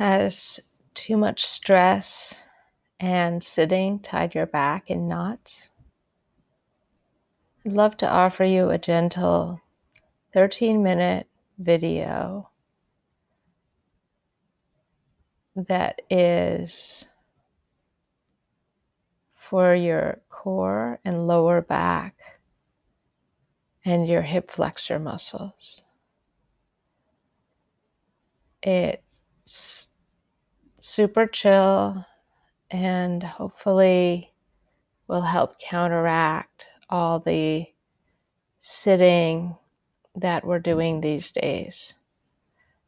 has too much stress and sitting tied your back in knots, I'd love to offer you a gentle 13 minute video that is for your core and lower back and your hip flexor muscles. It's super chill and hopefully will help counteract all the sitting that we're doing these days.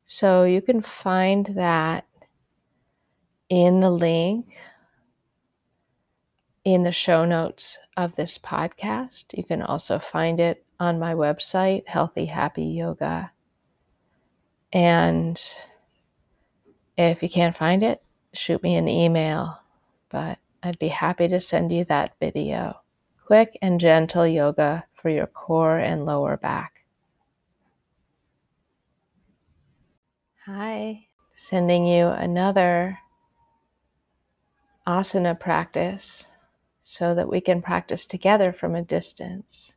So you can find that in the link in the show notes of this podcast. You can also find it on my website, Healthy Happy Yoga. And if you can't find it, shoot me an email, but I'd be happy to send you that video. Quick and gentle yoga for your core and lower back. Hi, sending you another asana practice so that we can practice together from a distance.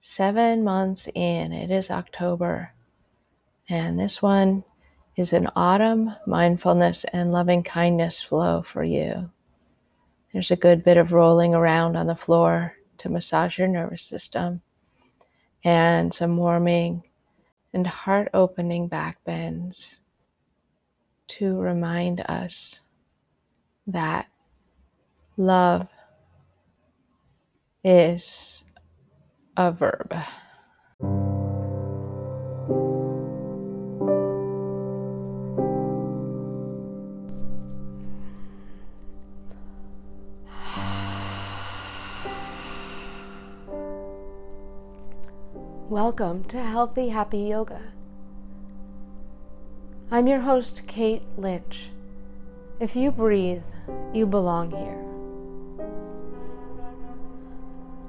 Seven months in, it is October, and this one is an autumn mindfulness and loving kindness flow for you. There's a good bit of rolling around on the floor to massage your nervous system, and some warming and heart opening back bends to remind us that love is a verb. Welcome to Healthy Happy Yoga. I'm your host, Kate Lynch. If you breathe, you belong here.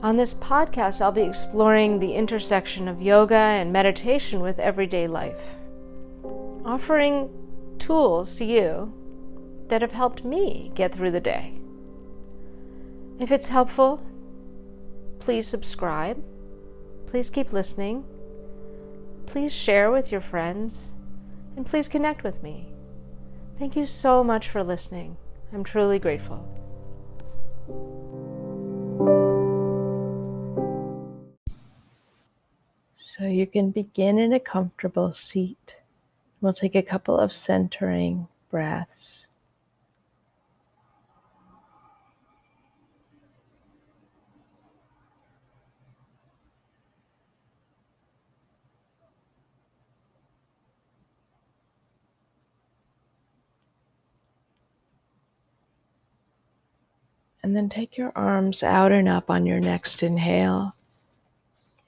On this podcast, I'll be exploring the intersection of yoga and meditation with everyday life, offering tools to you that have helped me get through the day. If it's helpful, please subscribe. Please keep listening. Please share with your friends. And please connect with me. Thank you so much for listening. I'm truly grateful. So you can begin in a comfortable seat. We'll take a couple of centering breaths. And then take your arms out and up on your next inhale.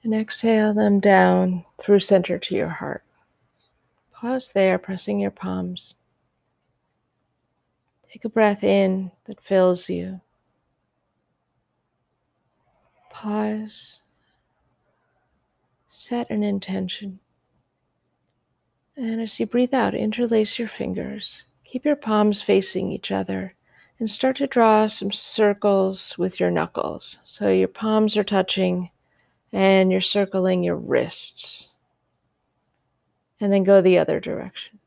And exhale them down through center to your heart. Pause there, pressing your palms. Take a breath in that fills you. Pause. Set an intention. And as you breathe out, interlace your fingers. Keep your palms facing each other and start to draw some circles with your knuckles. So your palms are touching and you're circling your wrists. And then go the other direction.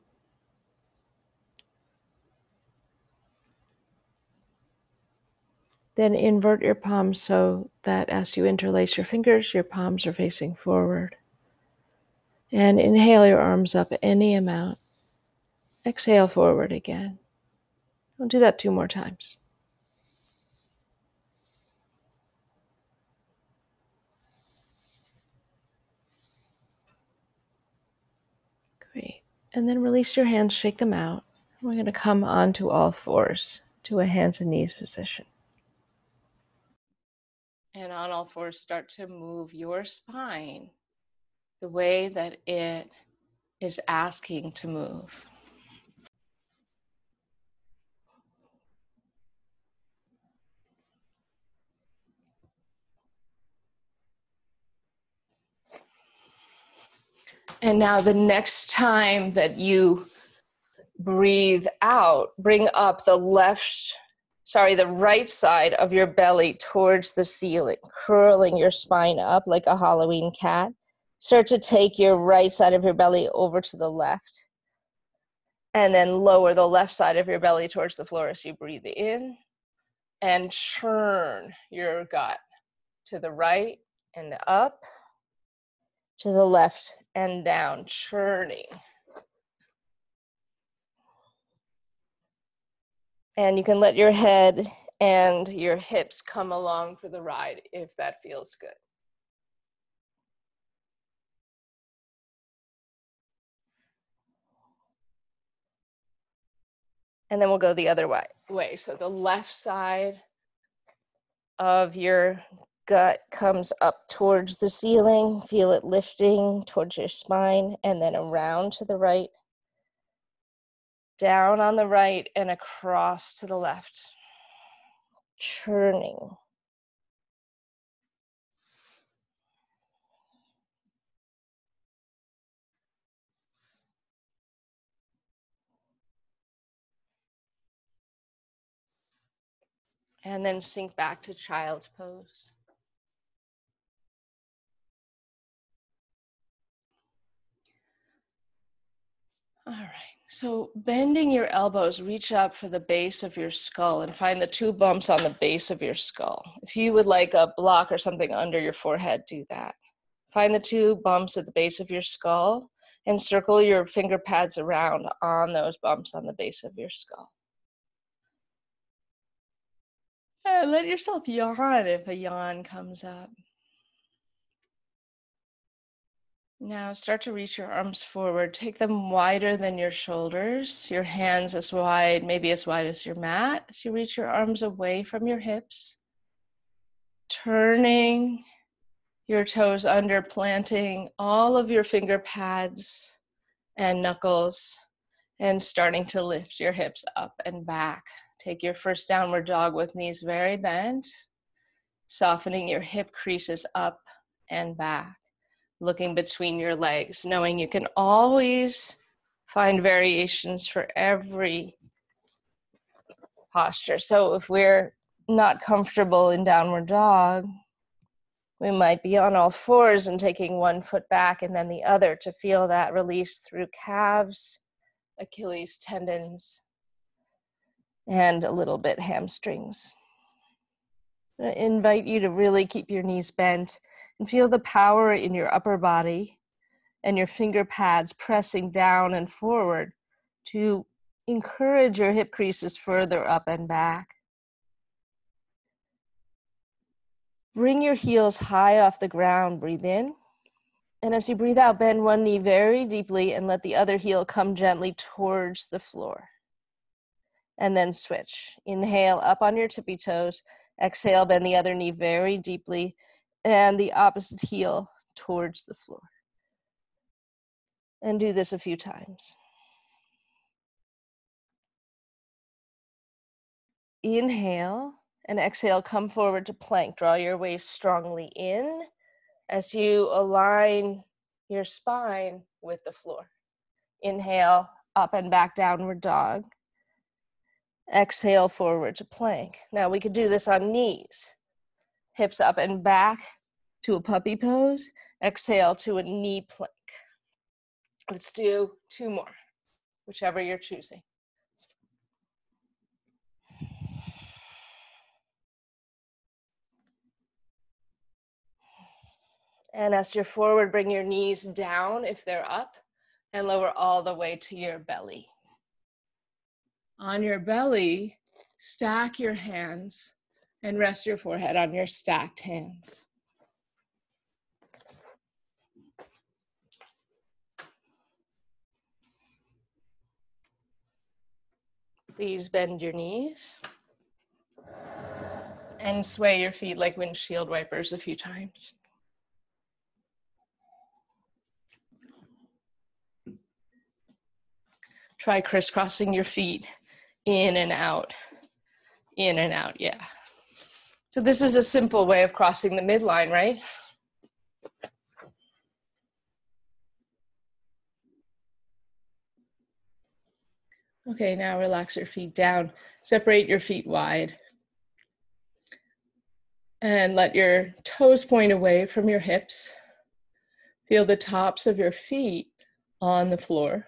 Then invert your palms so that as you interlace your fingers, your palms are facing forward. And inhale your arms up any amount. Exhale forward again. I'll do that two more times. Great. And then release your hands, shake them out. We're going to come onto all fours to a hands and knees position. And on all fours, start to move your spine the way that it is asking to move. And now, the next time that you breathe out, bring up the left, sorry, the right side of your belly towards the ceiling, curling your spine up like a Halloween cat. Start to take your right side of your belly over to the left. And then lower the left side of your belly towards the floor as you breathe in and churn your gut to the right and up, to the left and down, churning. And you can let your head and your hips come along for the ride if that feels good. And then we'll go the other way. way. So the left side of your gut comes up towards the ceiling. Feel it lifting towards your spine and then around to the right down on the right and across to the left, churning. And then sink back to child's pose. All right. So, bending your elbows, reach up for the base of your skull and find the two bumps on the base of your skull. If you would like a block or something under your forehead, do that. Find the two bumps at the base of your skull and circle your finger pads around on those bumps on the base of your skull. And let yourself yawn if a yawn comes up. Now start to reach your arms forward. Take them wider than your shoulders, your hands as wide, maybe as wide as your mat, as you reach your arms away from your hips. Turning your toes under, planting all of your finger pads and knuckles, and starting to lift your hips up and back. Take your first downward dog with knees very bent, softening your hip creases up and back looking between your legs, knowing you can always find variations for every posture. So if we're not comfortable in downward dog, we might be on all fours and taking one foot back and then the other to feel that release through calves, Achilles tendons, and a little bit hamstrings. I invite you to really keep your knees bent feel the power in your upper body and your finger pads pressing down and forward to encourage your hip creases further up and back. Bring your heels high off the ground. Breathe in. And as you breathe out, bend one knee very deeply and let the other heel come gently towards the floor. And then switch. Inhale up on your tippy toes. Exhale, bend the other knee very deeply and the opposite heel towards the floor. And do this a few times. Inhale and exhale, come forward to plank. Draw your waist strongly in as you align your spine with the floor. Inhale, up and back, downward dog. Exhale, forward to plank. Now we could do this on knees hips up and back to a puppy pose. Exhale to a knee plank. Let's do two more, whichever you're choosing. And as you're forward, bring your knees down if they're up and lower all the way to your belly. On your belly, stack your hands and rest your forehead on your stacked hands. Please bend your knees and sway your feet like windshield wipers a few times. Try crisscrossing your feet in and out, in and out, yeah. So this is a simple way of crossing the midline, right? Okay, now relax your feet down. Separate your feet wide. And let your toes point away from your hips. Feel the tops of your feet on the floor.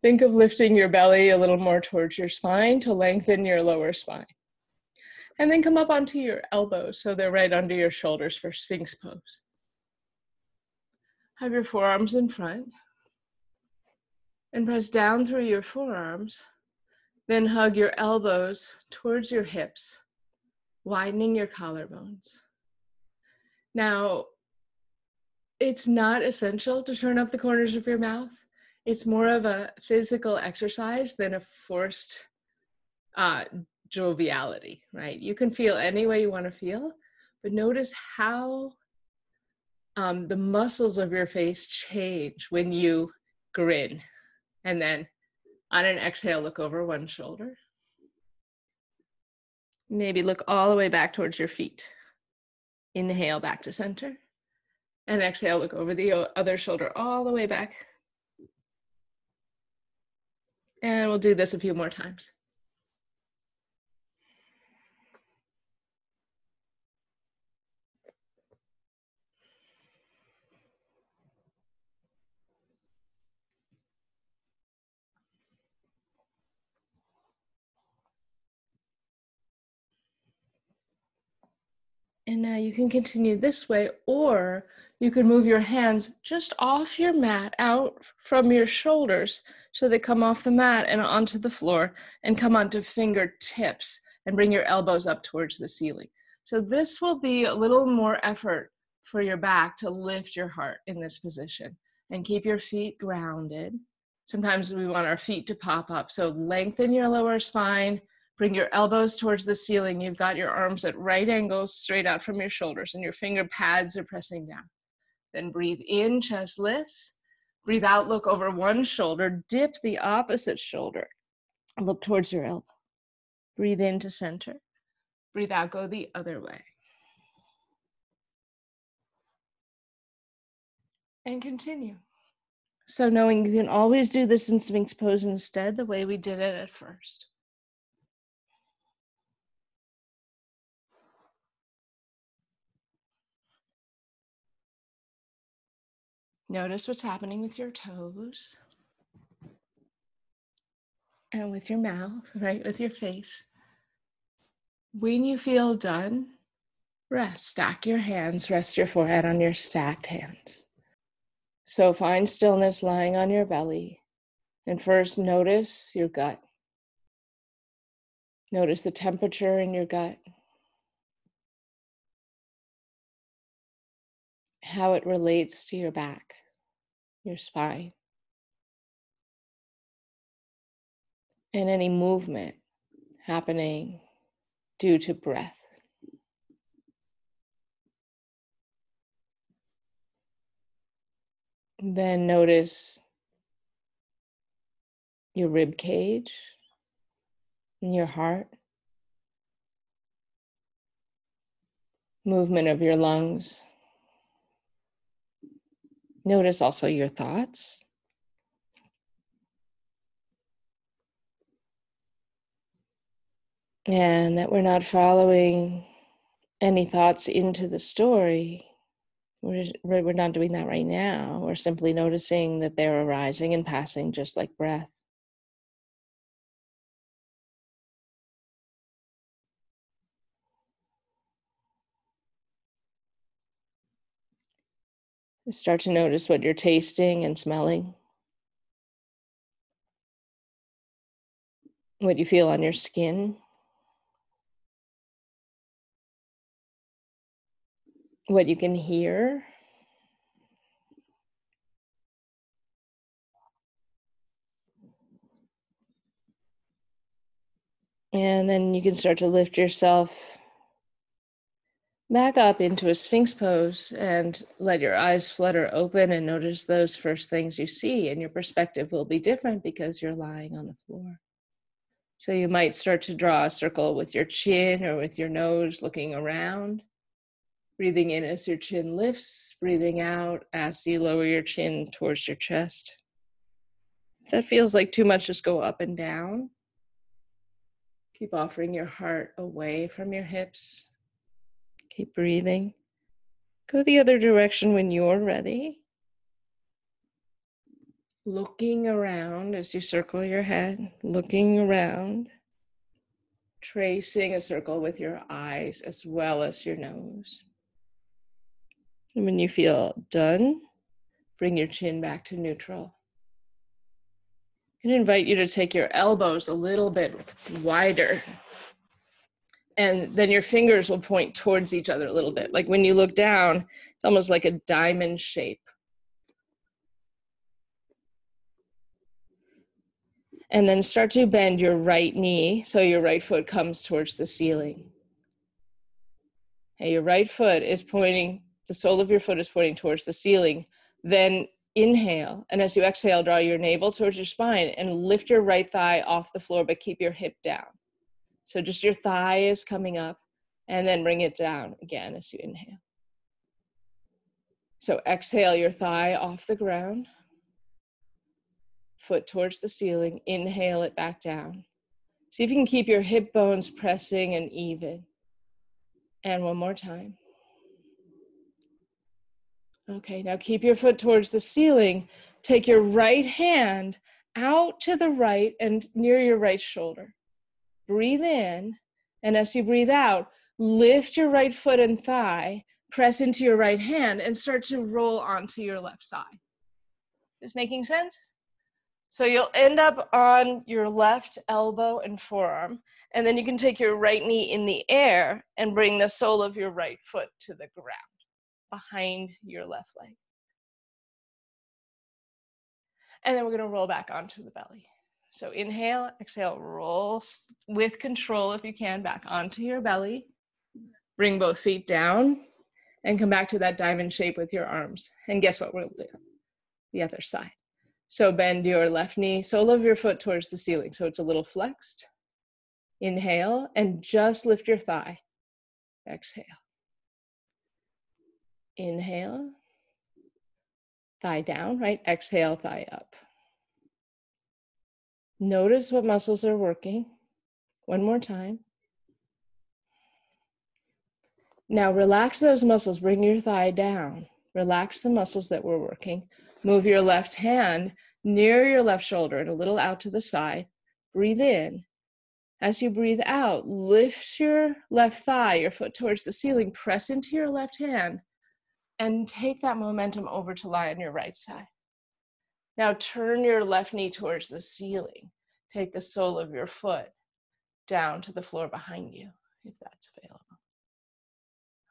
Think of lifting your belly a little more towards your spine to lengthen your lower spine. And then come up onto your elbows so they're right under your shoulders for Sphinx pose. Have your forearms in front and press down through your forearms. Then hug your elbows towards your hips, widening your collarbones. Now, it's not essential to turn up the corners of your mouth. It's more of a physical exercise than a forced uh, joviality, right? You can feel any way you want to feel, but notice how um, the muscles of your face change when you grin. And then on an exhale, look over one shoulder. Maybe look all the way back towards your feet. Inhale back to center. And exhale, look over the other shoulder all the way back. And we'll do this a few more times. And now you can continue this way, or you can move your hands just off your mat, out from your shoulders, so they come off the mat and onto the floor and come onto fingertips and bring your elbows up towards the ceiling. So this will be a little more effort for your back to lift your heart in this position and keep your feet grounded. Sometimes we want our feet to pop up. So lengthen your lower spine, Bring your elbows towards the ceiling. You've got your arms at right angles straight out from your shoulders, and your finger pads are pressing down. Then breathe in, chest lifts. Breathe out, look over one shoulder, dip the opposite shoulder. Look towards your elbow. Breathe in to center. Breathe out, go the other way. And continue. So, knowing you can always do this in Sphinx pose instead, the way we did it at first. Notice what's happening with your toes and with your mouth, right? With your face. When you feel done, rest. Stack your hands, rest your forehead on your stacked hands. So find stillness lying on your belly. And first, notice your gut. Notice the temperature in your gut. How it relates to your back your spine. And any movement happening due to breath. Then notice your rib cage your heart, movement of your lungs. Notice also your thoughts. And that we're not following any thoughts into the story. We're, we're not doing that right now. We're simply noticing that they're arising and passing just like breath. Start to notice what you're tasting and smelling. What you feel on your skin. What you can hear. And then you can start to lift yourself back up into a sphinx pose and let your eyes flutter open and notice those first things you see and your perspective will be different because you're lying on the floor so you might start to draw a circle with your chin or with your nose looking around breathing in as your chin lifts breathing out as you lower your chin towards your chest If that feels like too much, just go up and down. Keep offering your heart away from your hips. Keep breathing. Go the other direction when you're ready. Looking around as you circle your head, looking around, tracing a circle with your eyes as well as your nose. And when you feel done, bring your chin back to neutral. And invite you to take your elbows a little bit wider. And then your fingers will point towards each other a little bit. Like when you look down, it's almost like a diamond shape. And then start to bend your right knee so your right foot comes towards the ceiling. Okay, your right foot is pointing, the sole of your foot is pointing towards the ceiling. Then inhale. And as you exhale, draw your navel towards your spine and lift your right thigh off the floor, but keep your hip down. So just your thigh is coming up and then bring it down again as you inhale. So exhale your thigh off the ground, foot towards the ceiling, inhale it back down. See if you can keep your hip bones pressing and even. And one more time. Okay, now keep your foot towards the ceiling. Take your right hand out to the right and near your right shoulder. Breathe in, and as you breathe out, lift your right foot and thigh, press into your right hand, and start to roll onto your left side. Is making sense? So you'll end up on your left elbow and forearm, and then you can take your right knee in the air and bring the sole of your right foot to the ground behind your left leg. And then we're to roll back onto the belly. So inhale, exhale, roll with control if you can back onto your belly. Bring both feet down and come back to that diamond shape with your arms. And guess what we'll do? The other side. So bend your left knee, sole of your foot towards the ceiling. So it's a little flexed. Inhale and just lift your thigh. Exhale. Inhale, thigh down, right? Exhale, thigh up. Notice what muscles are working. One more time. Now relax those muscles, bring your thigh down. Relax the muscles that were working. Move your left hand near your left shoulder and a little out to the side. Breathe in. As you breathe out, lift your left thigh, your foot towards the ceiling, press into your left hand and take that momentum over to lie on your right side. Now turn your left knee towards the ceiling. Take the sole of your foot down to the floor behind you, if that's available.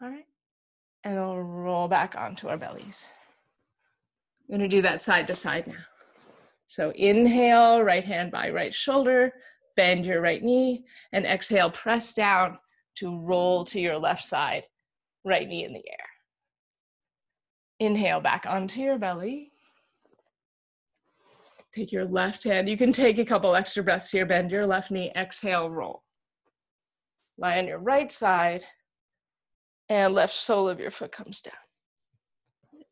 All right. And we'll roll back onto our bellies. I'm going to do that side to side now. So inhale, right hand by right shoulder, bend your right knee, and exhale, press down to roll to your left side, right knee in the air. Inhale back onto your belly. Take your left hand. You can take a couple extra breaths here. Bend your left knee. Exhale, roll. Lie on your right side, and left sole of your foot comes down.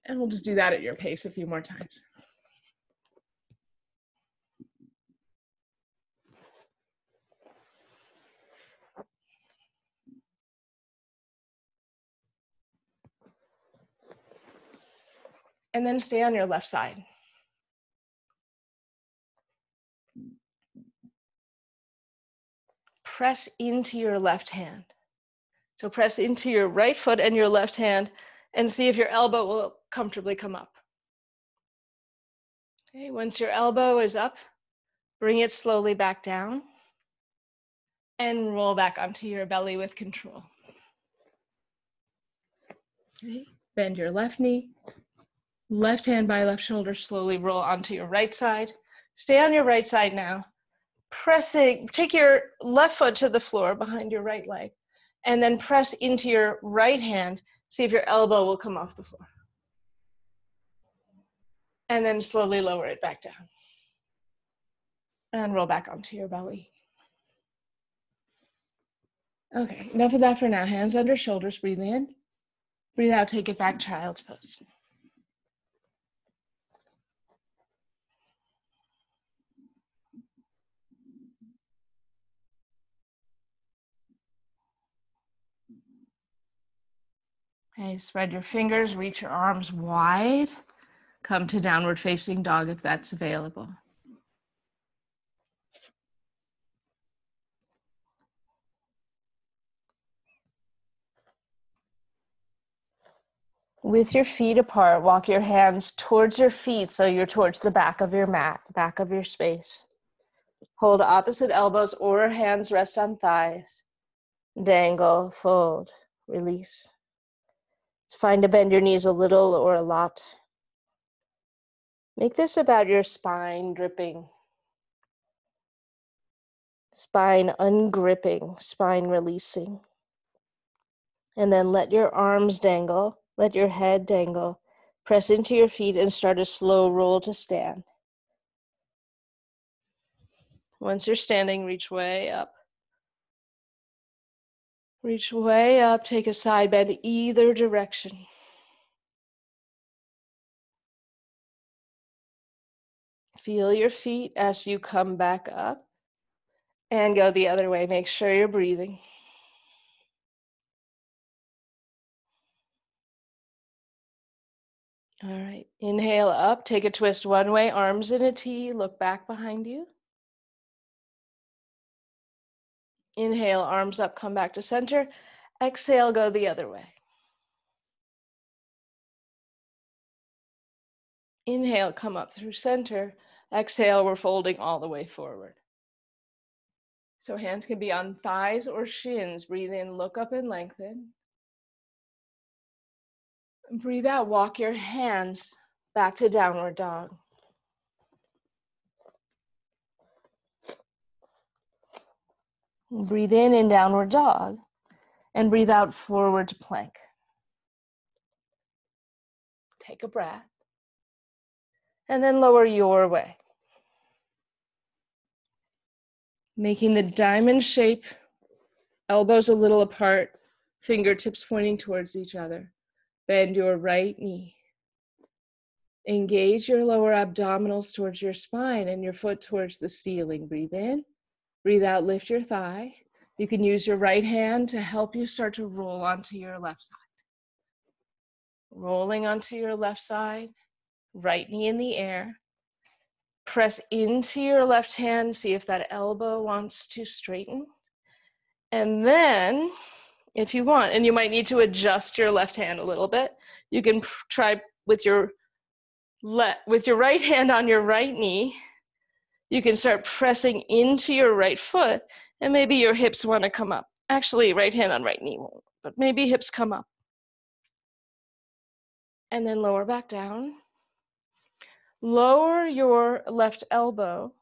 And we'll just do that at your pace a few more times. and then stay on your left side. Press into your left hand. So press into your right foot and your left hand and see if your elbow will comfortably come up. Okay, once your elbow is up, bring it slowly back down and roll back onto your belly with control. Okay, bend your left knee, Left hand by left shoulder, slowly roll onto your right side. Stay on your right side now. Pressing, take your left foot to the floor behind your right leg, and then press into your right hand. See if your elbow will come off the floor. And then slowly lower it back down. And roll back onto your belly. Okay, enough of that for now. Hands under shoulders, breathe in. Breathe out, take it back, child's pose. Okay, spread your fingers, reach your arms wide. Come to downward facing dog if that's available. With your feet apart, walk your hands towards your feet so you're towards the back of your mat, back of your space. Hold opposite elbows or hands rest on thighs. Dangle, fold, release. It's fine to bend your knees a little or a lot. Make this about your spine dripping, spine ungripping, spine releasing. And then let your arms dangle let your head dangle. Press into your feet and start a slow roll to stand. Once you're standing, reach way up. Reach way up, take a side bend either direction. Feel your feet as you come back up and go the other way. Make sure you're breathing. All right. Inhale up, take a twist one way, arms in a T, look back behind you. Inhale, arms up, come back to center. Exhale, go the other way. Inhale, come up through center. Exhale, we're folding all the way forward. So hands can be on thighs or shins. Breathe in, look up and lengthen. Breathe out, walk your hands back to downward dog. Breathe in in downward dog and breathe out forward plank. Take a breath and then lower your way. Making the diamond shape, elbows a little apart, fingertips pointing towards each other. Bend your right knee. Engage your lower abdominals towards your spine and your foot towards the ceiling. Breathe in. Breathe out, lift your thigh. You can use your right hand to help you start to roll onto your left side. Rolling onto your left side, right knee in the air. Press into your left hand, see if that elbow wants to straighten. And then if you want and you might need to adjust your left hand a little bit you can try with your le- with your right hand on your right knee you can start pressing into your right foot and maybe your hips want to come up. Actually right hand on right knee won't but maybe hips come up. And then lower back down. Lower your left elbow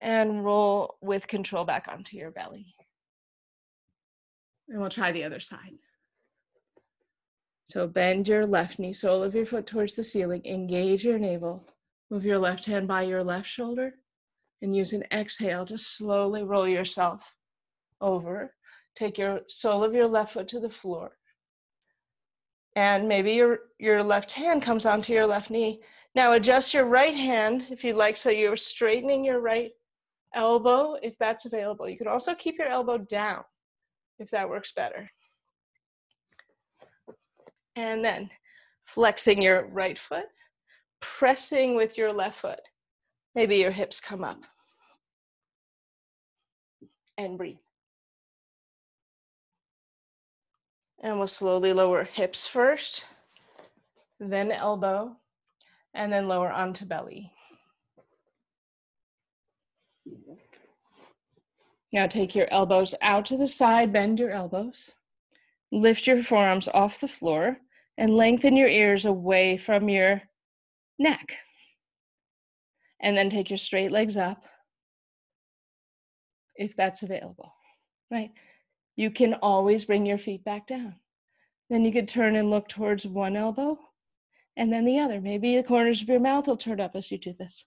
and roll with control back onto your belly. And we'll try the other side. So bend your left knee, sole of your foot towards the ceiling, engage your navel, move your left hand by your left shoulder, and use an exhale to slowly roll yourself over. Take your sole of your left foot to the floor. And maybe your, your left hand comes onto your left knee. Now adjust your right hand if you'd like, so you're straightening your right elbow if that's available. You can also keep your elbow down if that works better. And then flexing your right foot, pressing with your left foot. Maybe your hips come up. And breathe. And we'll slowly lower hips first, then elbow, and then lower onto belly. Now take your elbows out to the side, bend your elbows. Lift your forearms off the floor and lengthen your ears away from your neck. And then take your straight legs up if that's available, right? You can always bring your feet back down. Then you could turn and look towards one elbow and then the other. Maybe the corners of your mouth will turn up as you do this.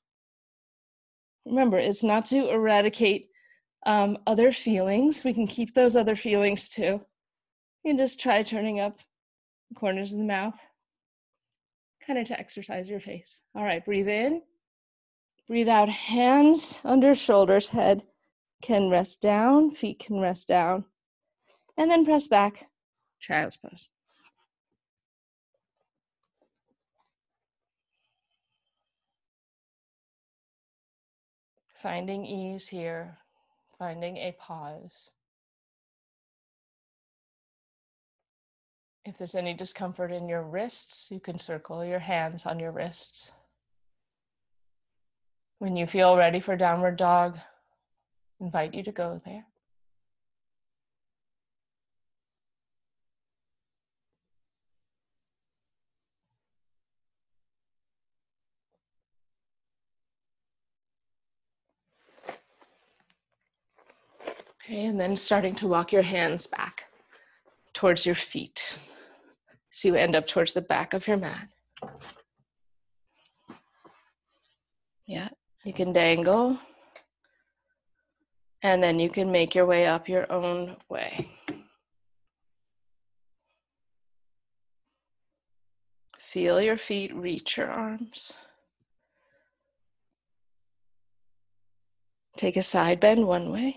Remember, it's not to eradicate um, other feelings. We can keep those other feelings too. You can just try turning up the corners of the mouth, kind of to exercise your face. All right, breathe in. Breathe out, hands under shoulders, head can rest down, feet can rest down. And then press back, child's pose. Finding ease here, finding a pause. If there's any discomfort in your wrists, you can circle your hands on your wrists. When you feel ready for downward dog, invite you to go there. Okay, and then starting to walk your hands back towards your feet. So you end up towards the back of your mat. Yeah, you can dangle. And then you can make your way up your own way. Feel your feet reach your arms. Take a side bend one way.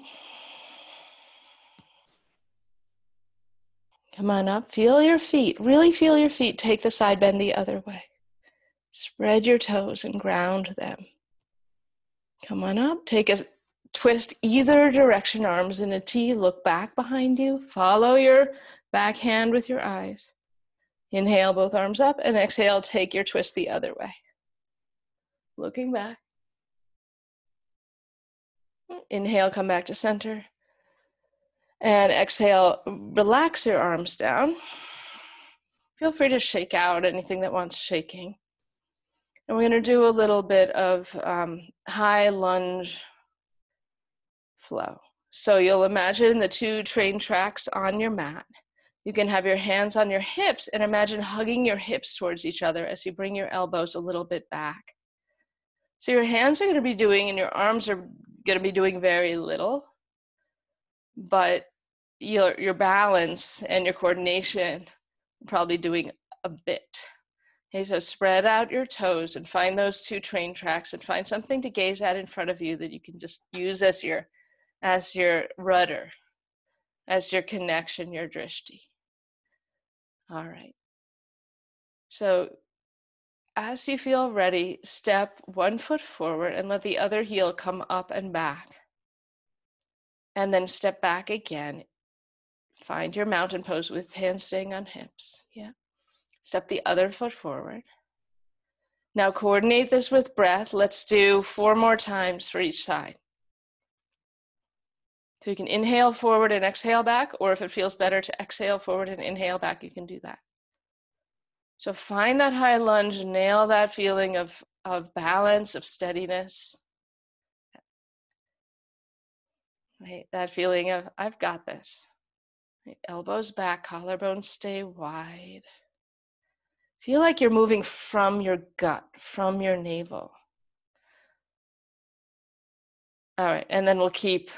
Come on up. Feel your feet. Really feel your feet. Take the side bend the other way. Spread your toes and ground them. Come on up. Take a twist either direction, arms in a T. Look back behind you. Follow your back hand with your eyes. Inhale, both arms up, and exhale, take your twist the other way. Looking back. Inhale, come back to center. And exhale, relax your arms down. Feel free to shake out anything that wants shaking. And we're going to do a little bit of um, high lunge flow. So you'll imagine the two train tracks on your mat. You can have your hands on your hips and imagine hugging your hips towards each other as you bring your elbows a little bit back. So your hands are going to be doing and your arms are going to be doing very little, but your your balance and your coordination probably doing a bit. Okay, so spread out your toes and find those two train tracks and find something to gaze at in front of you that you can just use as your as your rudder, as your connection, your drishti. All right. So as you feel ready, step one foot forward and let the other heel come up and back. And then step back again Find your mountain pose with hands staying on hips. Yeah. Step the other foot forward. Now coordinate this with breath. Let's do four more times for each side. So you can inhale forward and exhale back, or if it feels better to exhale forward and inhale back, you can do that. So find that high lunge, nail that feeling of, of balance, of steadiness. Right, that feeling of, I've got this. Elbows back, collarbones stay wide. Feel like you're moving from your gut, from your navel. All right, and then we'll keep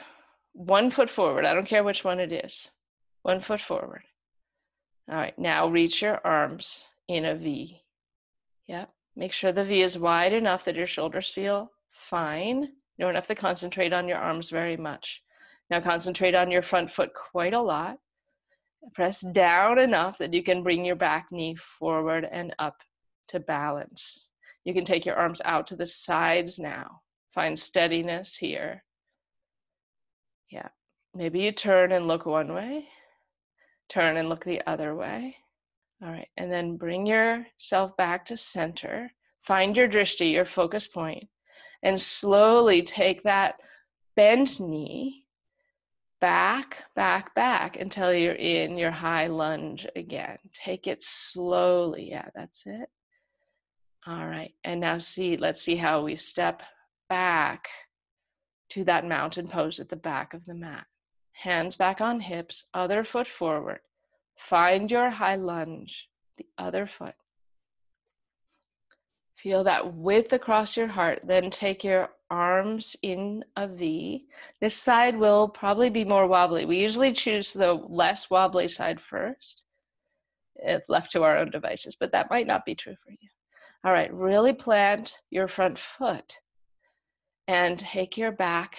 one foot forward. I don't care which one it is. One foot forward. All right, now reach your arms in a V. Yep. Make sure the V is wide enough that your shoulders feel fine. You don't have to concentrate on your arms very much. Now concentrate on your front foot quite a lot. Press down enough that you can bring your back knee forward and up to balance. You can take your arms out to the sides now. Find steadiness here. Yeah. Maybe you turn and look one way, turn and look the other way. All right. And then bring yourself back to center. Find your drishti, your focus point, and slowly take that bent knee back, back, back until you're in your high lunge again. Take it slowly. Yeah, that's it. All right. And now see, let's see how we step back to that mountain pose at the back of the mat. Hands back on hips, other foot forward. Find your high lunge, the other foot. Feel that width across your heart. Then take your arms in a V. This side will probably be more wobbly. We usually choose the less wobbly side first, if left to our own devices, but that might not be true for you. All right, really plant your front foot and take your back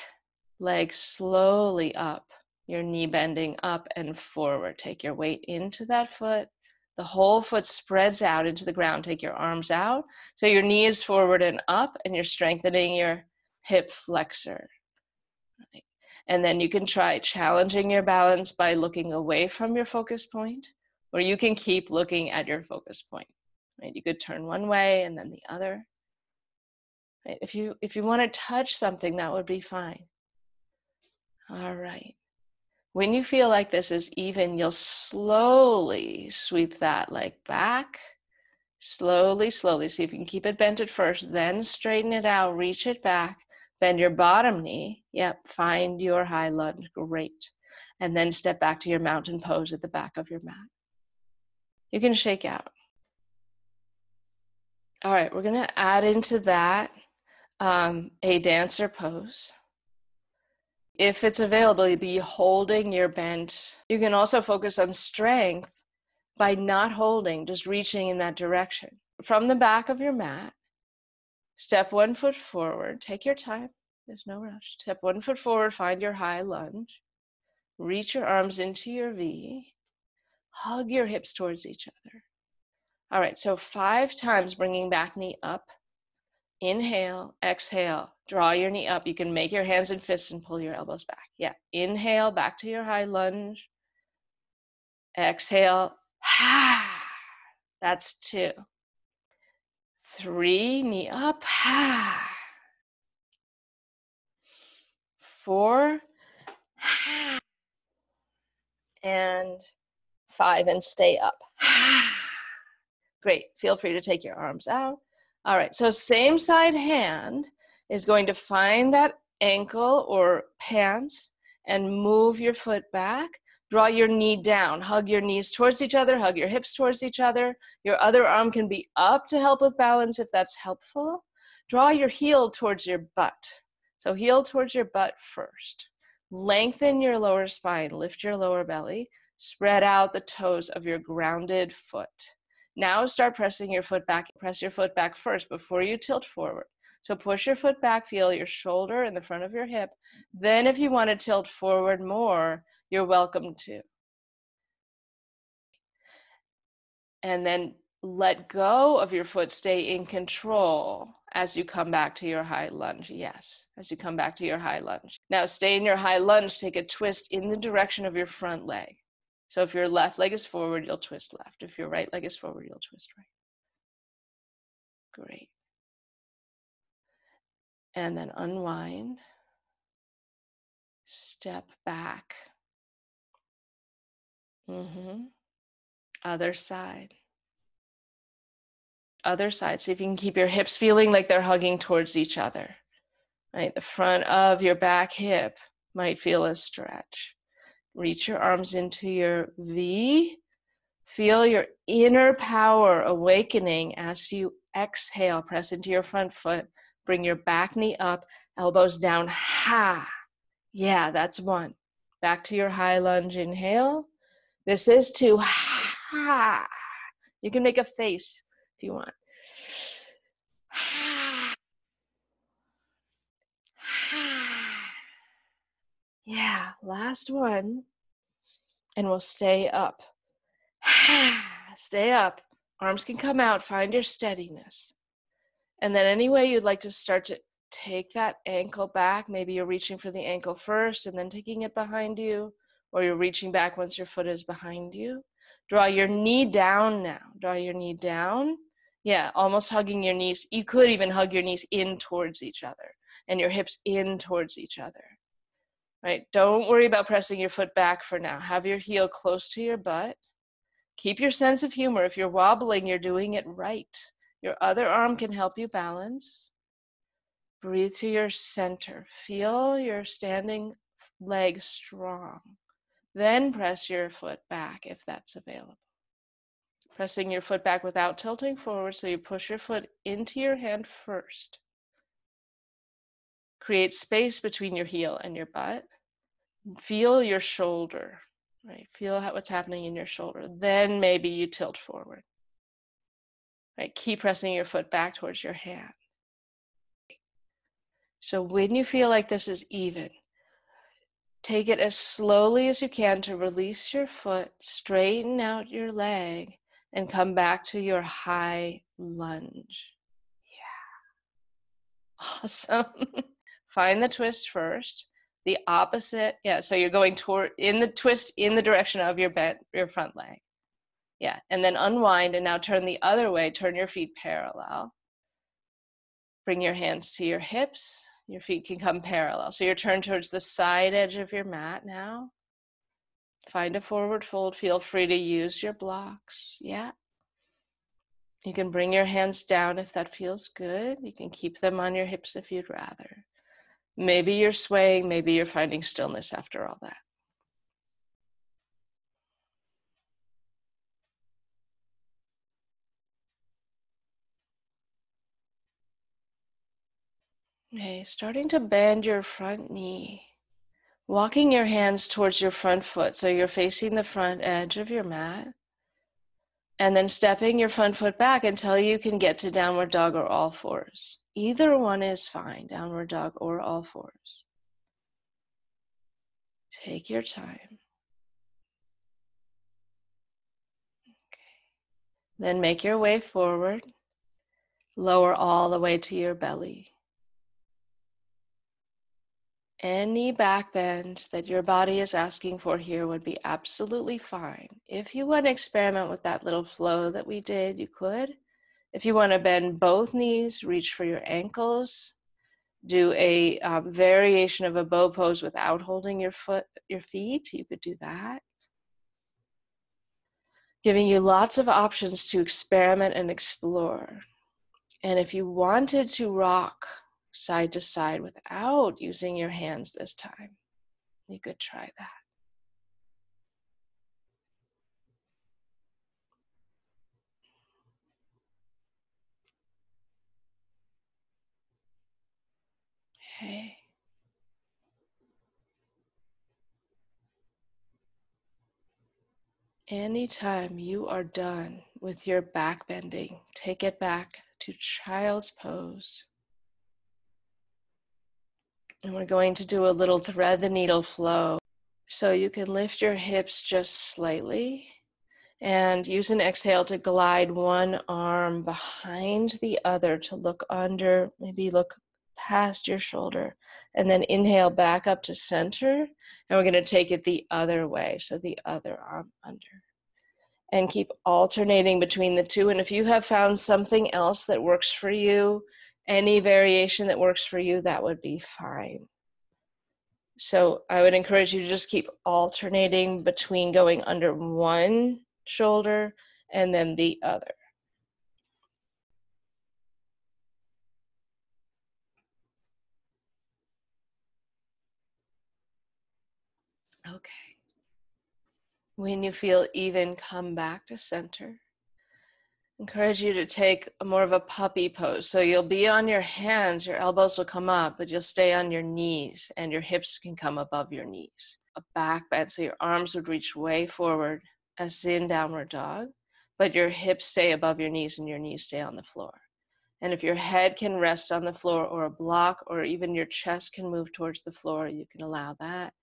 leg slowly up, your knee bending up and forward. Take your weight into that foot the whole foot spreads out into the ground. Take your arms out. So your knee is forward and up, and you're strengthening your hip flexor. And then you can try challenging your balance by looking away from your focus point, or you can keep looking at your focus point. Right? You could turn one way and then the other. Right? If you if you want to touch something, that would be fine. All right. When you feel like this is even, you'll slowly sweep that leg back. Slowly, slowly. See if you can keep it bent at first, then straighten it out, reach it back, bend your bottom knee. Yep, find your high lunge. Great. And then step back to your mountain pose at the back of your mat. You can shake out. All right, we're going to add into that um, a dancer pose. If it's available, you'd be holding your bent. You can also focus on strength by not holding, just reaching in that direction. From the back of your mat, step one foot forward. Take your time, there's no rush. Step one foot forward, find your high lunge. Reach your arms into your V. Hug your hips towards each other. All right, so five times bringing back knee up Inhale, exhale, draw your knee up. You can make your hands and fists and pull your elbows back. Yeah. Inhale, back to your high lunge. Exhale. Ha. That's two. Three, knee up. Four. And five, and stay up. Great. Feel free to take your arms out. All right, so same side hand is going to find that ankle or pants and move your foot back. Draw your knee down. Hug your knees towards each other. Hug your hips towards each other. Your other arm can be up to help with balance if that's helpful. Draw your heel towards your butt. So, heel towards your butt first. Lengthen your lower spine. Lift your lower belly. Spread out the toes of your grounded foot. Now start pressing your foot back. Press your foot back first before you tilt forward. So push your foot back, feel your shoulder in the front of your hip. Then, if you want to tilt forward more, you're welcome to. And then let go of your foot, stay in control as you come back to your high lunge. Yes, as you come back to your high lunge. Now, stay in your high lunge, take a twist in the direction of your front leg. So if your left leg is forward, you'll twist left. If your right leg is forward, you'll twist right. Great. And then unwind. Step back. Mm-hmm. Other side. Other side. See if you can keep your hips feeling like they're hugging towards each other. Right? The front of your back hip might feel a stretch. Reach your arms into your V. Feel your inner power awakening as you exhale. Press into your front foot. Bring your back knee up, elbows down. Ha. Yeah, that's one. Back to your high lunge. Inhale. This is two. Ha. You can make a face if you want. Yeah, last one. And we'll stay up. stay up. Arms can come out. Find your steadiness. And then, any way you'd like to start to take that ankle back, maybe you're reaching for the ankle first and then taking it behind you, or you're reaching back once your foot is behind you. Draw your knee down now. Draw your knee down. Yeah, almost hugging your knees. You could even hug your knees in towards each other and your hips in towards each other right? Don't worry about pressing your foot back for now. Have your heel close to your butt. Keep your sense of humor. If you're wobbling, you're doing it right. Your other arm can help you balance. Breathe to your center. Feel your standing leg strong. Then press your foot back if that's available. Pressing your foot back without tilting forward, so you push your foot into your hand first. Create space between your heel and your butt. Feel your shoulder, right? Feel how, what's happening in your shoulder. Then maybe you tilt forward. Right? Keep pressing your foot back towards your hand. So when you feel like this is even, take it as slowly as you can to release your foot, straighten out your leg, and come back to your high lunge. Yeah. Awesome. find the twist first. The opposite, yeah. So you're going toward in the twist in the direction of your bent your front leg. Yeah, and then unwind and now turn the other way. Turn your feet parallel. Bring your hands to your hips. Your feet can come parallel. So you're turned towards the side edge of your mat now. Find a forward fold. Feel free to use your blocks. Yeah. You can bring your hands down if that feels good. You can keep them on your hips if you'd rather. Maybe you're swaying, maybe you're finding stillness after all that. Okay, starting to bend your front knee. Walking your hands towards your front foot so you're facing the front edge of your mat. And then stepping your front foot back until you can get to downward dog or all fours. Either one is fine, downward dog or all fours. Take your time. Okay. Then make your way forward. Lower all the way to your belly any back bend that your body is asking for here would be absolutely fine. If you want to experiment with that little flow that we did, you could. If you want to bend both knees, reach for your ankles, do a um, variation of a bow pose without holding your foot, your feet, you could do that. Giving you lots of options to experiment and explore. And if you wanted to rock side to side without using your hands this time. You could try that. Okay. Anytime you are done with your back bending, take it back to child's pose. And we're going to do a little thread the needle flow. So you can lift your hips just slightly and use an exhale to glide one arm behind the other to look under, maybe look past your shoulder. And then inhale back up to center. And we're going to take it the other way. So the other arm under. And keep alternating between the two. And if you have found something else that works for you, any variation that works for you, that would be fine. So I would encourage you to just keep alternating between going under one shoulder and then the other. Okay. When you feel even, come back to center encourage you to take more of a puppy pose. So you'll be on your hands, your elbows will come up, but you'll stay on your knees and your hips can come above your knees. A back bend, so your arms would reach way forward as in downward dog, but your hips stay above your knees and your knees stay on the floor. And if your head can rest on the floor or a block, or even your chest can move towards the floor, you can allow that.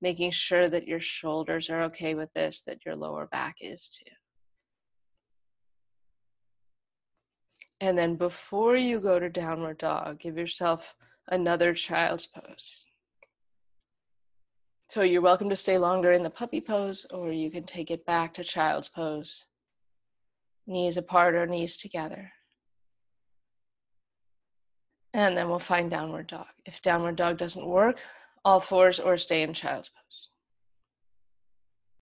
Making sure that your shoulders are okay with this, that your lower back is too. And then before you go to downward dog, give yourself another child's pose. So you're welcome to stay longer in the puppy pose, or you can take it back to child's pose. Knees apart or knees together. And then we'll find downward dog. If downward dog doesn't work, all fours or stay in child's pose.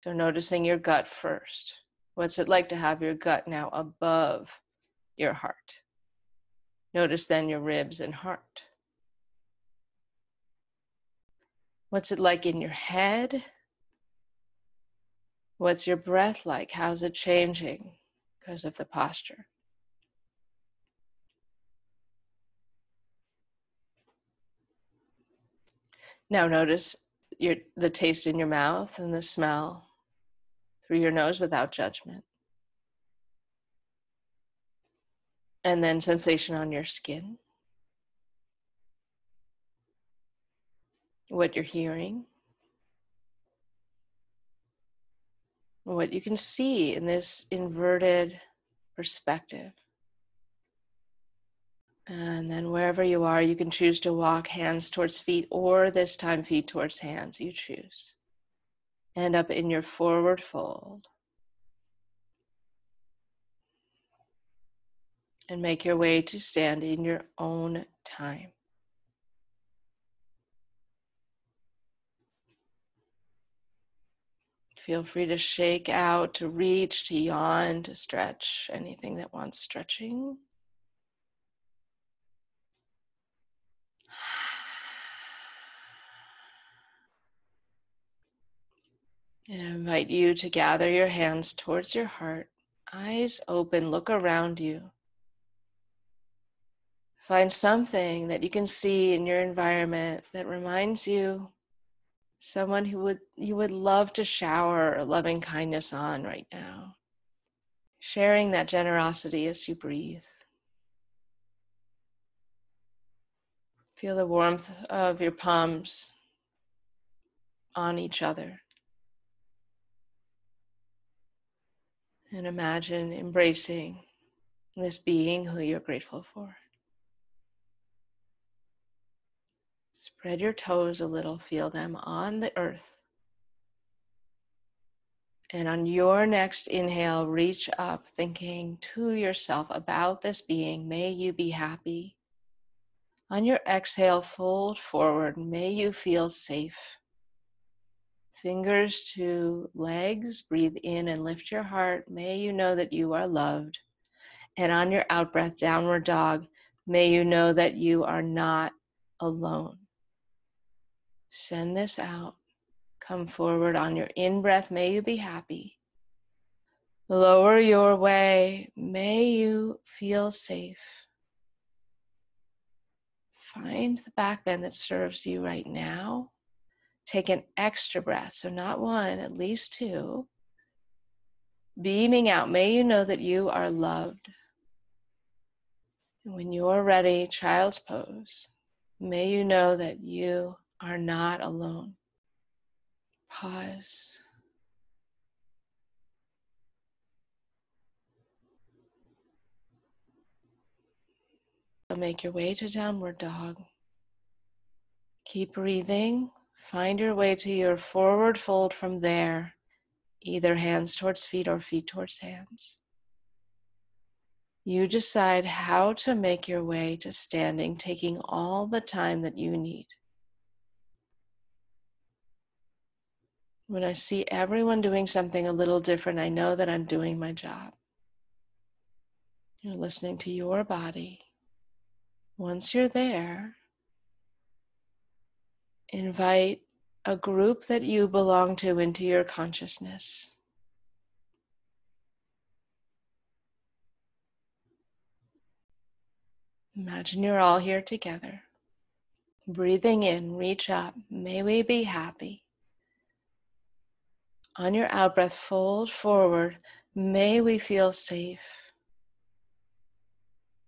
So noticing your gut first. What's it like to have your gut now above your heart. Notice then your ribs and heart. What's it like in your head? What's your breath like? How's it changing because of the posture? Now notice your the taste in your mouth and the smell through your nose without judgment. And then sensation on your skin. What you're hearing. What you can see in this inverted perspective. And then wherever you are, you can choose to walk hands towards feet or this time feet towards hands. You choose. End up in your forward fold. And make your way to stand in your own time. Feel free to shake out, to reach, to yawn, to stretch, anything that wants stretching. And I invite you to gather your hands towards your heart, eyes open, look around you. Find something that you can see in your environment that reminds you someone who would you would love to shower loving kindness on right now. Sharing that generosity as you breathe. Feel the warmth of your palms on each other. And imagine embracing this being who you're grateful for. Spread your toes a little, feel them on the earth. And on your next inhale, reach up, thinking to yourself about this being. May you be happy. On your exhale, fold forward. May you feel safe. Fingers to legs, breathe in and lift your heart. May you know that you are loved. And on your out breath, downward dog, may you know that you are not alone. Send this out. Come forward on your in breath. May you be happy. Lower your way. May you feel safe. Find the back bend that serves you right now. Take an extra breath. So, not one, at least two. Beaming out. May you know that you are loved. And when you're ready, child's pose. May you know that you are not alone. Pause. Make your way to downward dog. Keep breathing. Find your way to your forward fold from there, either hands towards feet or feet towards hands. You decide how to make your way to standing, taking all the time that you need. When I see everyone doing something a little different, I know that I'm doing my job. You're listening to your body. Once you're there, invite a group that you belong to into your consciousness. Imagine you're all here together. Breathing in, reach up. May we be happy. On your out breath, fold forward. May we feel safe.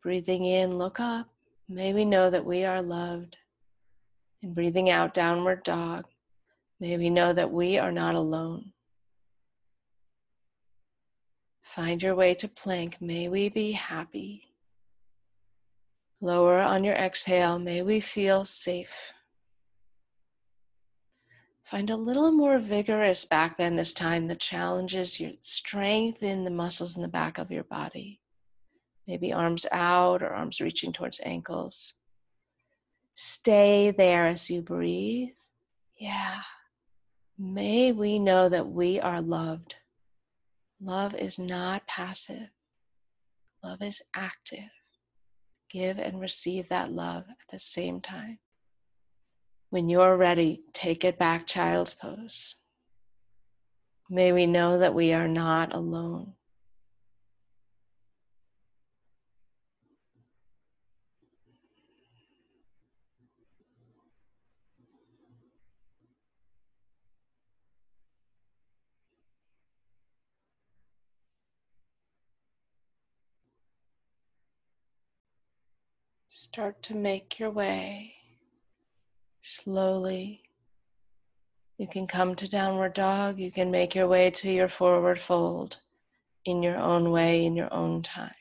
Breathing in, look up. May we know that we are loved. And breathing out, downward dog. May we know that we are not alone. Find your way to plank. May we be happy. Lower on your exhale. May we feel safe. Find a little more vigorous back bend this time that challenges your strength in the muscles in the back of your body. Maybe arms out or arms reaching towards ankles. Stay there as you breathe. Yeah. May we know that we are loved. Love is not passive, love is active. Give and receive that love at the same time. When you're ready, take it back, child's pose. May we know that we are not alone. Start to make your way slowly. You can come to downward dog. You can make your way to your forward fold in your own way, in your own time.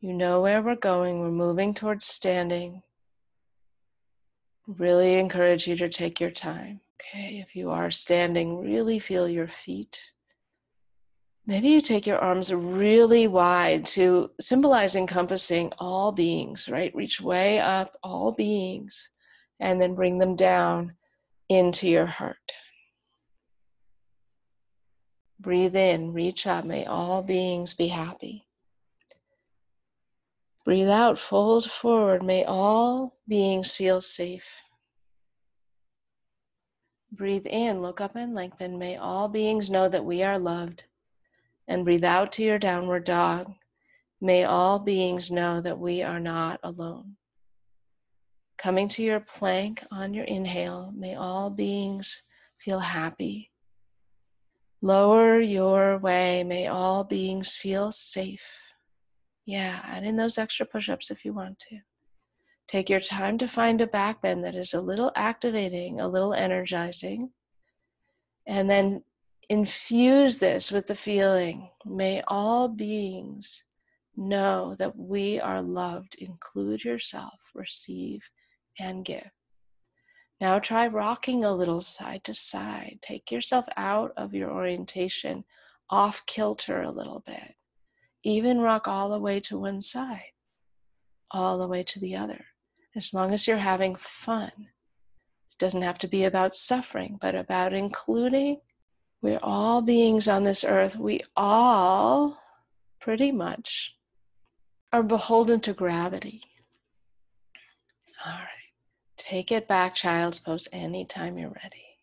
You know where we're going. We're moving towards standing. Really encourage you to take your time. Okay, if you are standing, really feel your feet. Maybe you take your arms really wide to symbolize encompassing all beings, right? Reach way up, all beings, and then bring them down into your heart. Breathe in, reach up. May all beings be happy. Breathe out, fold forward. May all beings feel safe. Breathe in, look up and lengthen. May all beings know that we are loved. And breathe out to your downward dog. May all beings know that we are not alone. Coming to your plank on your inhale, may all beings feel happy. Lower your way, may all beings feel safe. Yeah, add in those extra push ups if you want to. Take your time to find a back bend that is a little activating, a little energizing. And then infuse this with the feeling may all beings know that we are loved. Include yourself, receive, and give. Now try rocking a little side to side. Take yourself out of your orientation, off kilter a little bit. Even rock all the way to one side, all the way to the other. As long as you're having fun. It doesn't have to be about suffering, but about including. We're all beings on this earth. We all, pretty much, are beholden to gravity. All right. Take it back, child's pose, anytime you're ready.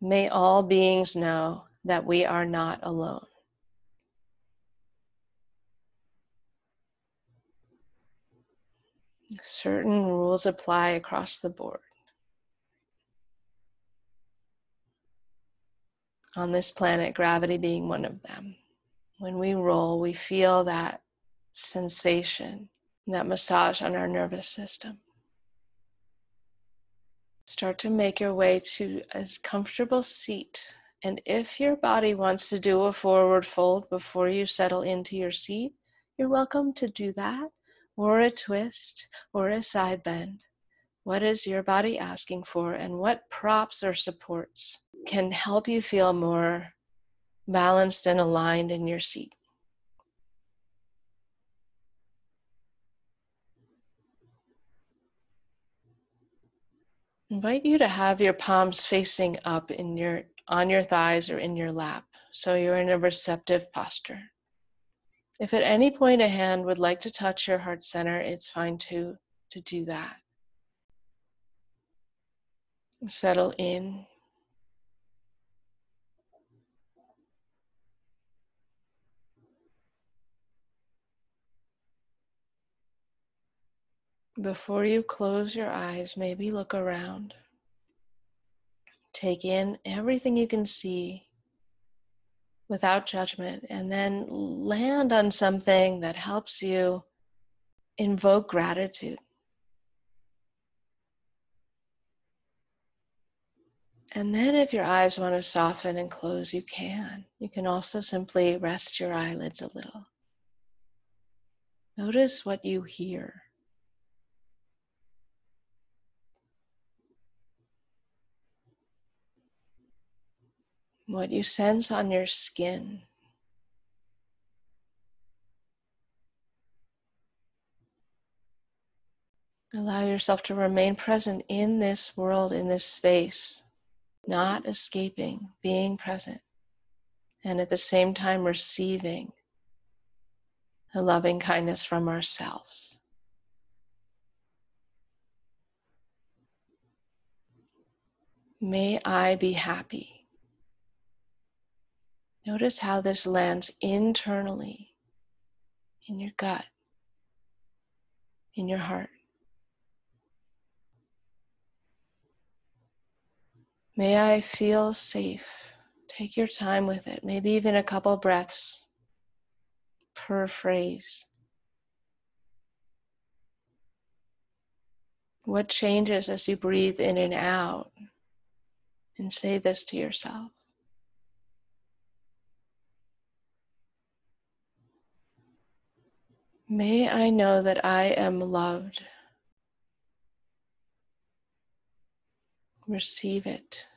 May all beings know that we are not alone. Certain rules apply across the board. On this planet, gravity being one of them. When we roll, we feel that sensation, that massage on our nervous system. Start to make your way to a comfortable seat. And if your body wants to do a forward fold before you settle into your seat, you're welcome to do that, or a twist, or a side bend. What is your body asking for, and what props or supports can help you feel more balanced and aligned in your seat? Invite you to have your palms facing up in your on your thighs or in your lap so you're in a receptive posture. If at any point a hand would like to touch your heart center it's fine to to do that. Settle in Before you close your eyes, maybe look around. Take in everything you can see without judgment, and then land on something that helps you invoke gratitude. And then, if your eyes want to soften and close, you can. You can also simply rest your eyelids a little. Notice what you hear. What you sense on your skin. Allow yourself to remain present in this world, in this space, not escaping, being present, and at the same time receiving a loving kindness from ourselves. May I be happy. Notice how this lands internally in your gut, in your heart. May I feel safe. Take your time with it, maybe even a couple breaths per phrase. What changes as you breathe in and out? And say this to yourself. May I know that I am loved. Receive it.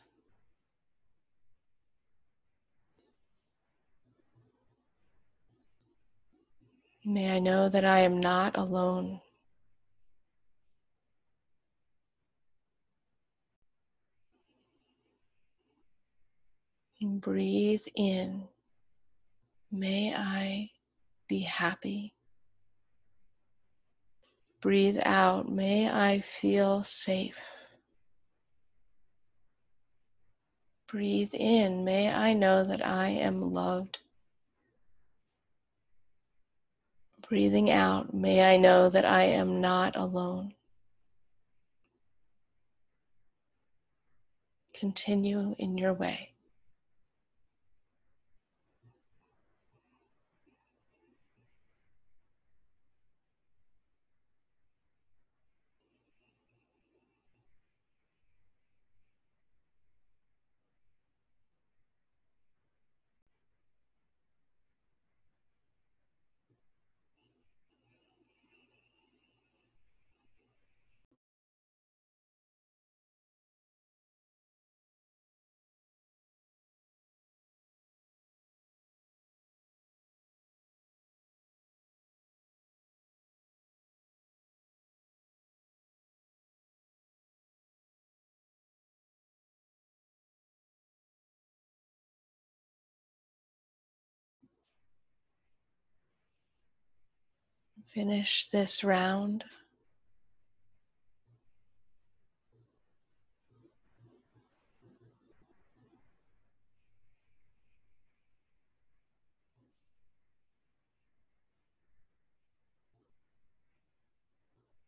May I know that I am not alone. Breathe in. May I be happy. Breathe out. May I feel safe. Breathe in. May I know that I am loved. Breathing out. May I know that I am not alone. Continue in your way. Finish this round.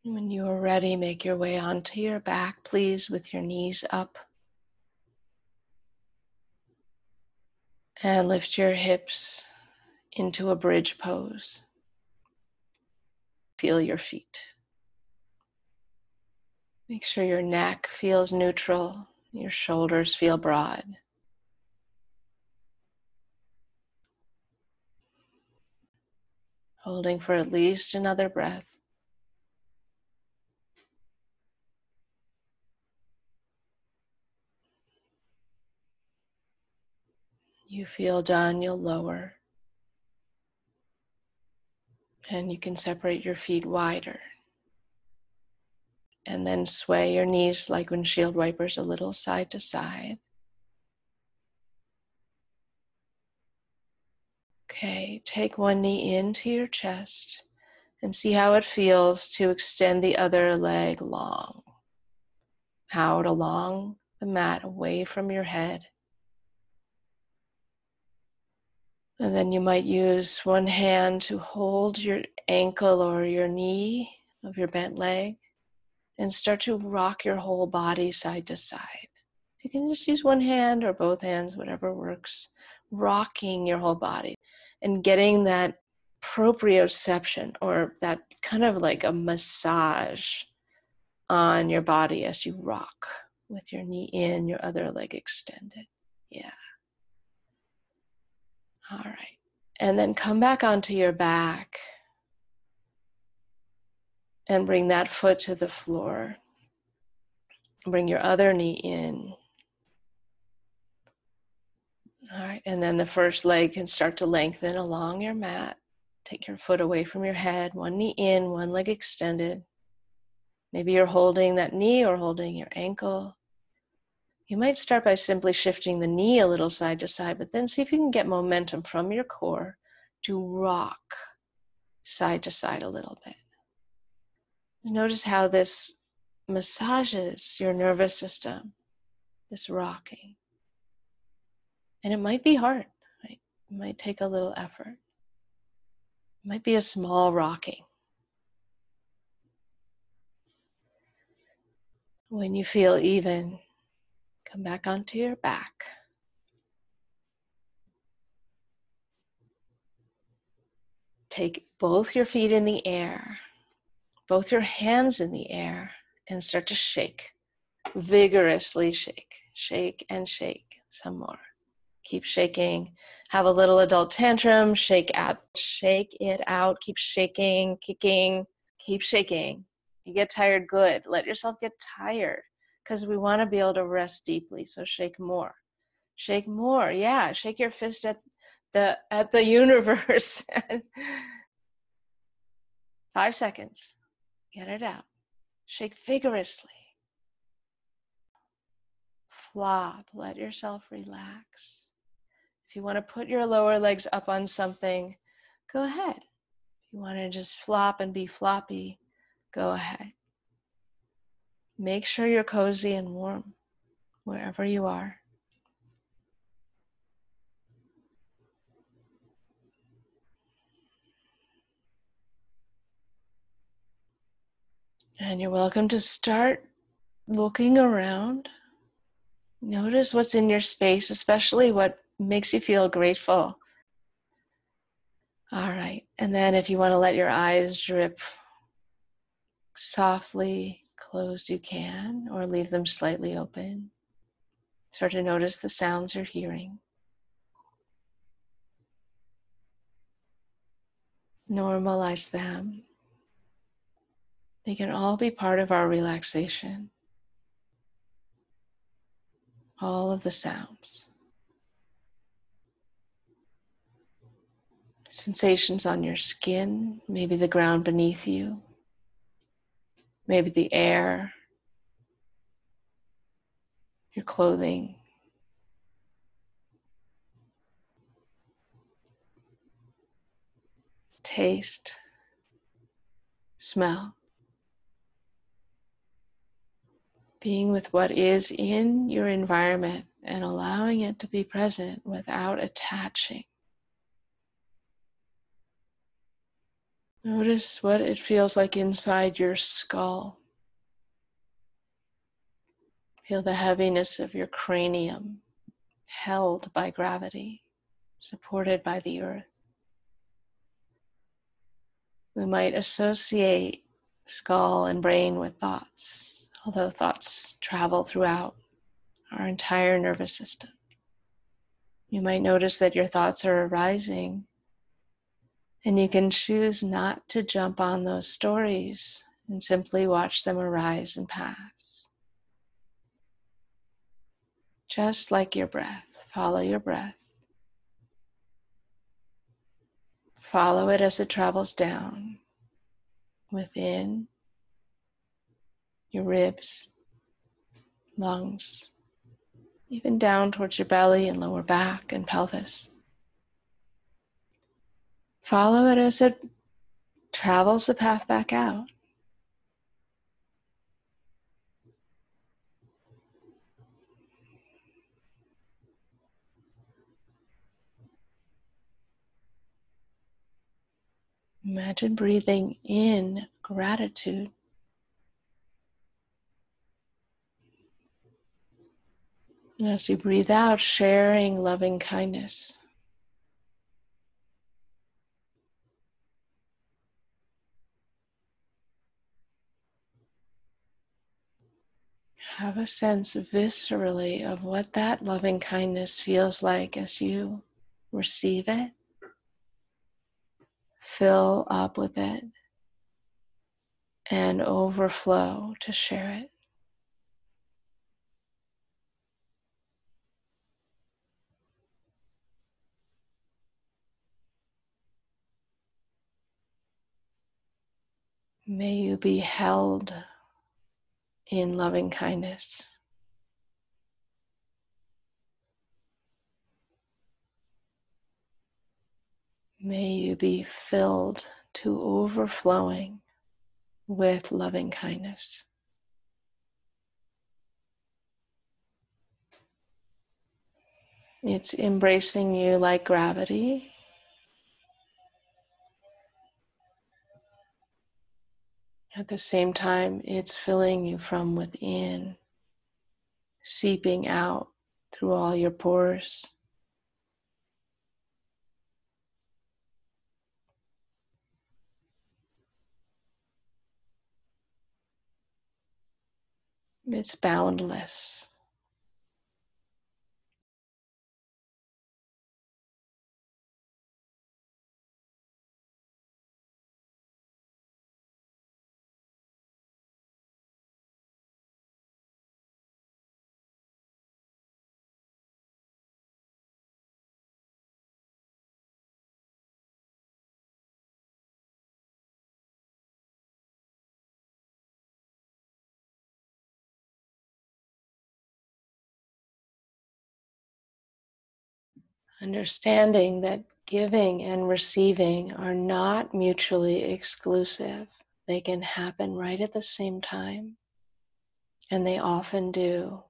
When you are ready, make your way onto your back, please, with your knees up. And lift your hips into a bridge pose. Feel your feet. Make sure your neck feels neutral, your shoulders feel broad. Holding for at least another breath. You feel done, you'll lower. And you can separate your feet wider. And then sway your knees like windshield wipers a little side to side. Okay, take one knee into your chest and see how it feels to extend the other leg long. Out along the mat, away from your head. And then you might use one hand to hold your ankle or your knee of your bent leg and start to rock your whole body side to side. You can just use one hand or both hands, whatever works, rocking your whole body and getting that proprioception or that kind of like a massage on your body as you rock with your knee in, your other leg extended. Yeah. All right. And then come back onto your back and bring that foot to the floor. Bring your other knee in. All right. And then the first leg can start to lengthen along your mat. Take your foot away from your head, one knee in, one leg extended. Maybe you're holding that knee or holding your ankle. You might start by simply shifting the knee a little side to side, but then see if you can get momentum from your core to rock side to side a little bit. Notice how this massages your nervous system, this rocking. And it might be hard, right? It might take a little effort. It might be a small rocking. When you feel even, Come back onto your back. Take both your feet in the air, both your hands in the air, and start to shake. Vigorously shake, shake and shake some more. keep shaking. Have a little adult tantrum, shake out, shake it out, keep shaking, kicking, keep shaking. You get tired, good. Let yourself get tired because we want to be able to rest deeply. So shake more. Shake more. Yeah, shake your fist at the at the universe. Five seconds. Get it out. Shake vigorously. Flop. Let yourself relax. If you want to put your lower legs up on something, go ahead. If you want to just flop and be floppy, go ahead. Make sure you're cozy and warm wherever you are. And you're welcome to start looking around. Notice what's in your space, especially what makes you feel grateful. All right. And then if you want to let your eyes drip softly closed, you can, or leave them slightly open. Start to notice the sounds you're hearing. Normalize them. They can all be part of our relaxation. All of the sounds. Sensations on your skin, maybe the ground beneath you, maybe the air, your clothing. Taste, smell. being with what is in your environment and allowing it to be present without attaching. Notice what it feels like inside your skull. Feel the heaviness of your cranium held by gravity, supported by the earth. We might associate skull and brain with thoughts although thoughts travel throughout our entire nervous system. You might notice that your thoughts are arising, and you can choose not to jump on those stories and simply watch them arise and pass. Just like your breath, follow your breath. Follow it as it travels down within your ribs, lungs, even down towards your belly and lower back and pelvis. Follow it as it travels the path back out. Imagine breathing in gratitude. And as you breathe out, sharing loving kindness. Have a sense viscerally of what that loving kindness feels like as you receive it. Fill up with it and overflow to share it. May you be held in loving kindness. May you be filled to overflowing with loving kindness. It's embracing you like gravity At the same time, it's filling you from within, seeping out through all your pores. It's boundless. Understanding that giving and receiving are not mutually exclusive, they can happen right at the same time. And they often do.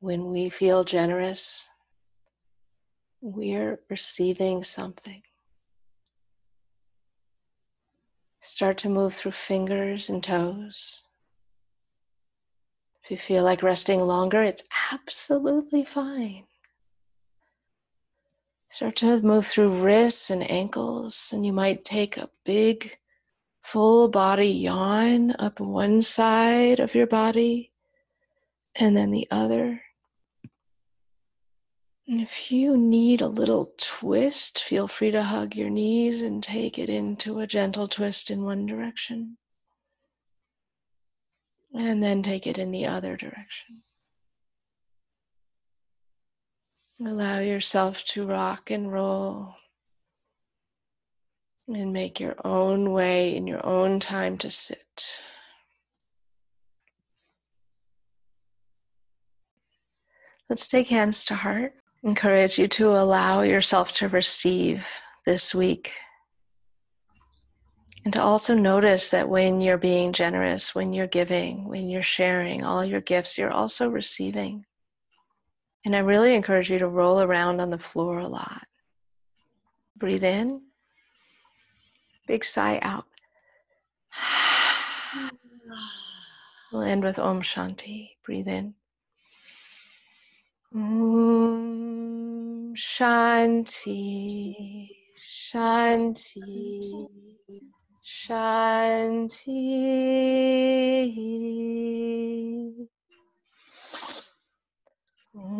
When we feel generous, we're receiving something. Start to move through fingers and toes. If you feel like resting longer, it's absolutely fine. Start to move through wrists and ankles, and you might take a big full body yawn up one side of your body and then the other. And if you need a little twist, feel free to hug your knees and take it into a gentle twist in one direction. And then take it in the other direction. Allow yourself to rock and roll and make your own way in your own time to sit. Let's take hands to heart. Encourage you to allow yourself to receive this week. And to also notice that when you're being generous, when you're giving, when you're sharing all your gifts, you're also receiving. And I really encourage you to roll around on the floor a lot. Breathe in Big sigh out. We'll end with Om Shanti. Breathe in. Om Shanti, Shanti, Shanti. You've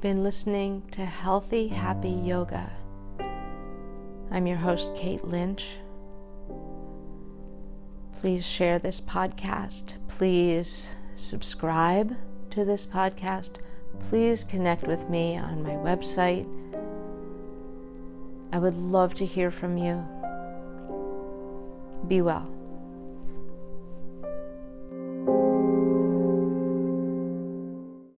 been listening to Healthy Happy Yoga. I'm your host, Kate Lynch. Please share this podcast. Please subscribe to this podcast. Please connect with me on my website. I would love to hear from you. Be well.